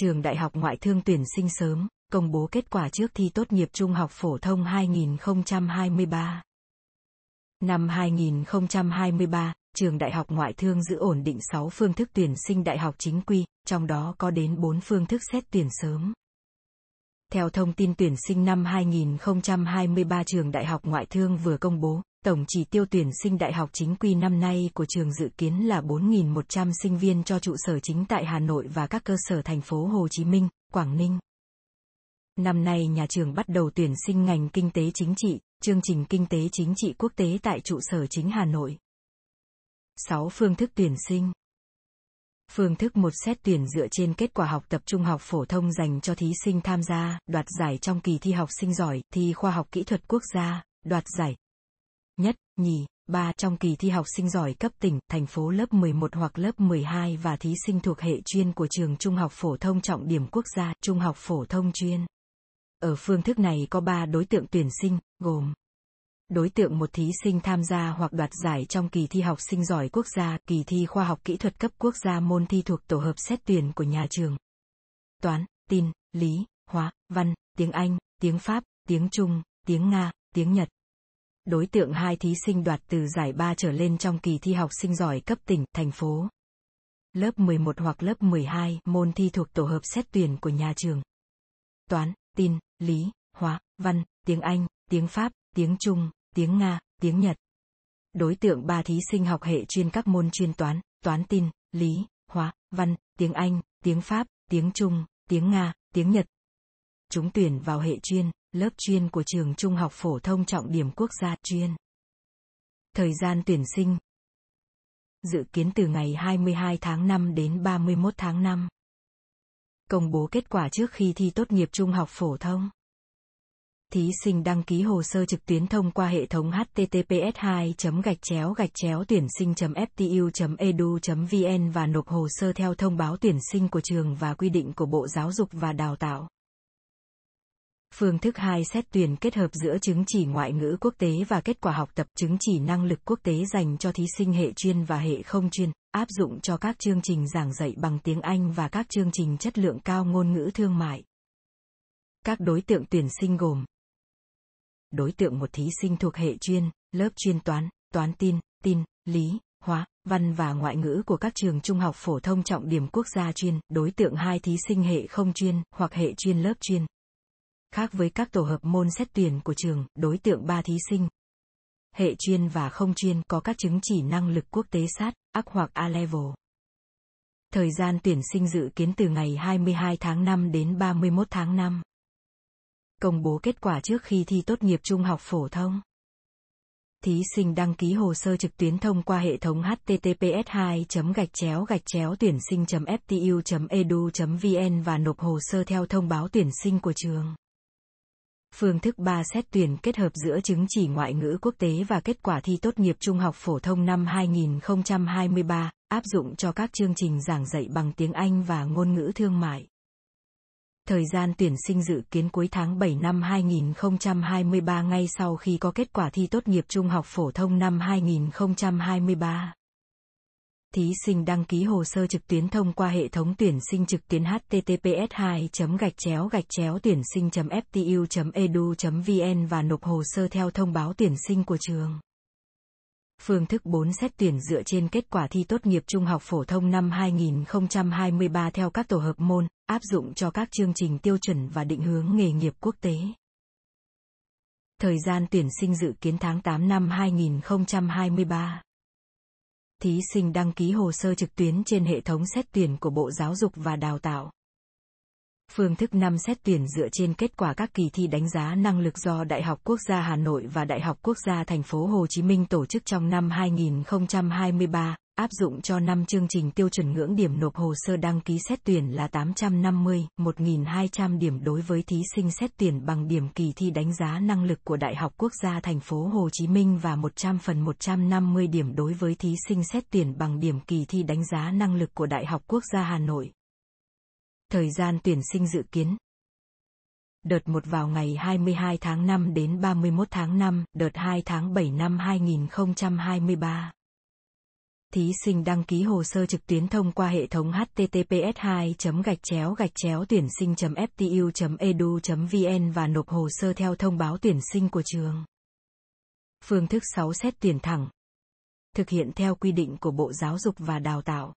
Trường Đại học Ngoại thương tuyển sinh sớm, công bố kết quả trước thi tốt nghiệp trung học phổ thông 2023. Năm 2023, trường Đại học Ngoại thương giữ ổn định 6 phương thức tuyển sinh đại học chính quy, trong đó có đến 4 phương thức xét tuyển sớm. Theo thông tin tuyển sinh năm 2023 trường Đại học Ngoại thương vừa công bố, tổng chỉ tiêu tuyển sinh đại học chính quy năm nay của trường dự kiến là 4.100 sinh viên cho trụ sở chính tại Hà Nội và các cơ sở thành phố Hồ Chí Minh, Quảng Ninh. Năm nay nhà trường bắt đầu tuyển sinh ngành kinh tế chính trị, chương trình kinh tế chính trị quốc tế tại trụ sở chính Hà Nội. 6 phương thức tuyển sinh Phương thức một xét tuyển dựa trên kết quả học tập trung học phổ thông dành cho thí sinh tham gia, đoạt giải trong kỳ thi học sinh giỏi, thi khoa học kỹ thuật quốc gia, đoạt giải nhất, nhì, ba trong kỳ thi học sinh giỏi cấp tỉnh, thành phố lớp 11 hoặc lớp 12 và thí sinh thuộc hệ chuyên của trường Trung học phổ thông trọng điểm quốc gia, Trung học phổ thông chuyên. Ở phương thức này có 3 đối tượng tuyển sinh, gồm Đối tượng một thí sinh tham gia hoặc đoạt giải trong kỳ thi học sinh giỏi quốc gia, kỳ thi khoa học kỹ thuật cấp quốc gia môn thi thuộc tổ hợp xét tuyển của nhà trường. Toán, tin, lý, hóa, văn, tiếng Anh, tiếng Pháp, tiếng Trung, tiếng Nga, tiếng Nhật. Đối tượng hai thí sinh đoạt từ giải 3 trở lên trong kỳ thi học sinh giỏi cấp tỉnh, thành phố. Lớp 11 hoặc lớp 12, môn thi thuộc tổ hợp xét tuyển của nhà trường. Toán, tin, lý, hóa, văn, tiếng Anh, tiếng Pháp, tiếng Trung, tiếng Nga, tiếng Nhật. Đối tượng ba thí sinh học hệ chuyên các môn chuyên toán, toán tin, lý, hóa, văn, tiếng Anh, tiếng Pháp, tiếng Trung, tiếng Nga, tiếng Nhật. Chúng tuyển vào hệ chuyên, lớp chuyên của trường Trung học phổ thông trọng điểm quốc gia chuyên. Thời gian tuyển sinh Dự kiến từ ngày 22 tháng 5 đến 31 tháng 5. Công bố kết quả trước khi thi tốt nghiệp trung học phổ thông. Thí sinh đăng ký hồ sơ trực tuyến thông qua hệ thống https 2 gạch chéo gạch chéo tuyển sinh ftu edu vn và nộp hồ sơ theo thông báo tuyển sinh của trường và quy định của Bộ Giáo dục và Đào tạo. Phương thức 2 xét tuyển kết hợp giữa chứng chỉ ngoại ngữ quốc tế và kết quả học tập chứng chỉ năng lực quốc tế dành cho thí sinh hệ chuyên và hệ không chuyên, áp dụng cho các chương trình giảng dạy bằng tiếng Anh và các chương trình chất lượng cao ngôn ngữ thương mại. Các đối tượng tuyển sinh gồm Đối tượng một thí sinh thuộc hệ chuyên, lớp chuyên toán, toán tin, tin, lý, hóa, văn và ngoại ngữ của các trường trung học phổ thông trọng điểm quốc gia chuyên, đối tượng hai thí sinh hệ không chuyên hoặc hệ chuyên lớp chuyên, Khác với các tổ hợp môn xét tuyển của trường, đối tượng ba thí sinh. Hệ chuyên và không chuyên có các chứng chỉ năng lực quốc tế sát, ác hoặc A-level. Thời gian tuyển sinh dự kiến từ ngày 22 tháng 5 đến 31 tháng 5. Công bố kết quả trước khi thi tốt nghiệp trung học phổ thông. Thí sinh đăng ký hồ sơ trực tuyến thông qua hệ thống https 2 gạch chéo gạch chéo tuyển sinh ftu edu vn và nộp hồ sơ theo thông báo tuyển sinh của trường. Phương thức 3 xét tuyển kết hợp giữa chứng chỉ ngoại ngữ quốc tế và kết quả thi tốt nghiệp trung học phổ thông năm 2023, áp dụng cho các chương trình giảng dạy bằng tiếng Anh và ngôn ngữ thương mại. Thời gian tuyển sinh dự kiến cuối tháng 7 năm 2023 ngay sau khi có kết quả thi tốt nghiệp trung học phổ thông năm 2023 thí sinh đăng ký hồ sơ trực tuyến thông qua hệ thống tuyển sinh trực tuyến https 2 gạch chéo gạch chéo tuyển sinh ftu edu vn và nộp hồ sơ theo thông báo tuyển sinh của trường Phương thức 4 xét tuyển dựa trên kết quả thi tốt nghiệp trung học phổ thông năm 2023 theo các tổ hợp môn, áp dụng cho các chương trình tiêu chuẩn và định hướng nghề nghiệp quốc tế. Thời gian tuyển sinh dự kiến tháng 8 năm 2023 thí sinh đăng ký hồ sơ trực tuyến trên hệ thống xét tuyển của Bộ Giáo dục và Đào tạo. Phương thức 5 xét tuyển dựa trên kết quả các kỳ thi đánh giá năng lực do Đại học Quốc gia Hà Nội và Đại học Quốc gia Thành phố Hồ Chí Minh tổ chức trong năm 2023, áp dụng cho 5 chương trình tiêu chuẩn ngưỡng điểm nộp hồ sơ đăng ký xét tuyển là 850, 1.200 điểm đối với thí sinh xét tuyển bằng điểm kỳ thi đánh giá năng lực của Đại học Quốc gia Thành phố Hồ Chí Minh và 100 phần 150 điểm đối với thí sinh xét tuyển bằng điểm kỳ thi đánh giá năng lực của Đại học Quốc gia Hà Nội. Thời gian tuyển sinh dự kiến Đợt 1 vào ngày 22 tháng 5 đến 31 tháng 5, đợt 2 tháng 7 năm 2023. Thí sinh đăng ký hồ sơ trực tuyến thông qua hệ thống https 2 gạch chéo gạch chéo tuyển sinh ftu edu vn và nộp hồ sơ theo thông báo tuyển sinh của trường. Phương thức 6 xét tuyển thẳng. Thực hiện theo quy định của Bộ Giáo dục và Đào tạo.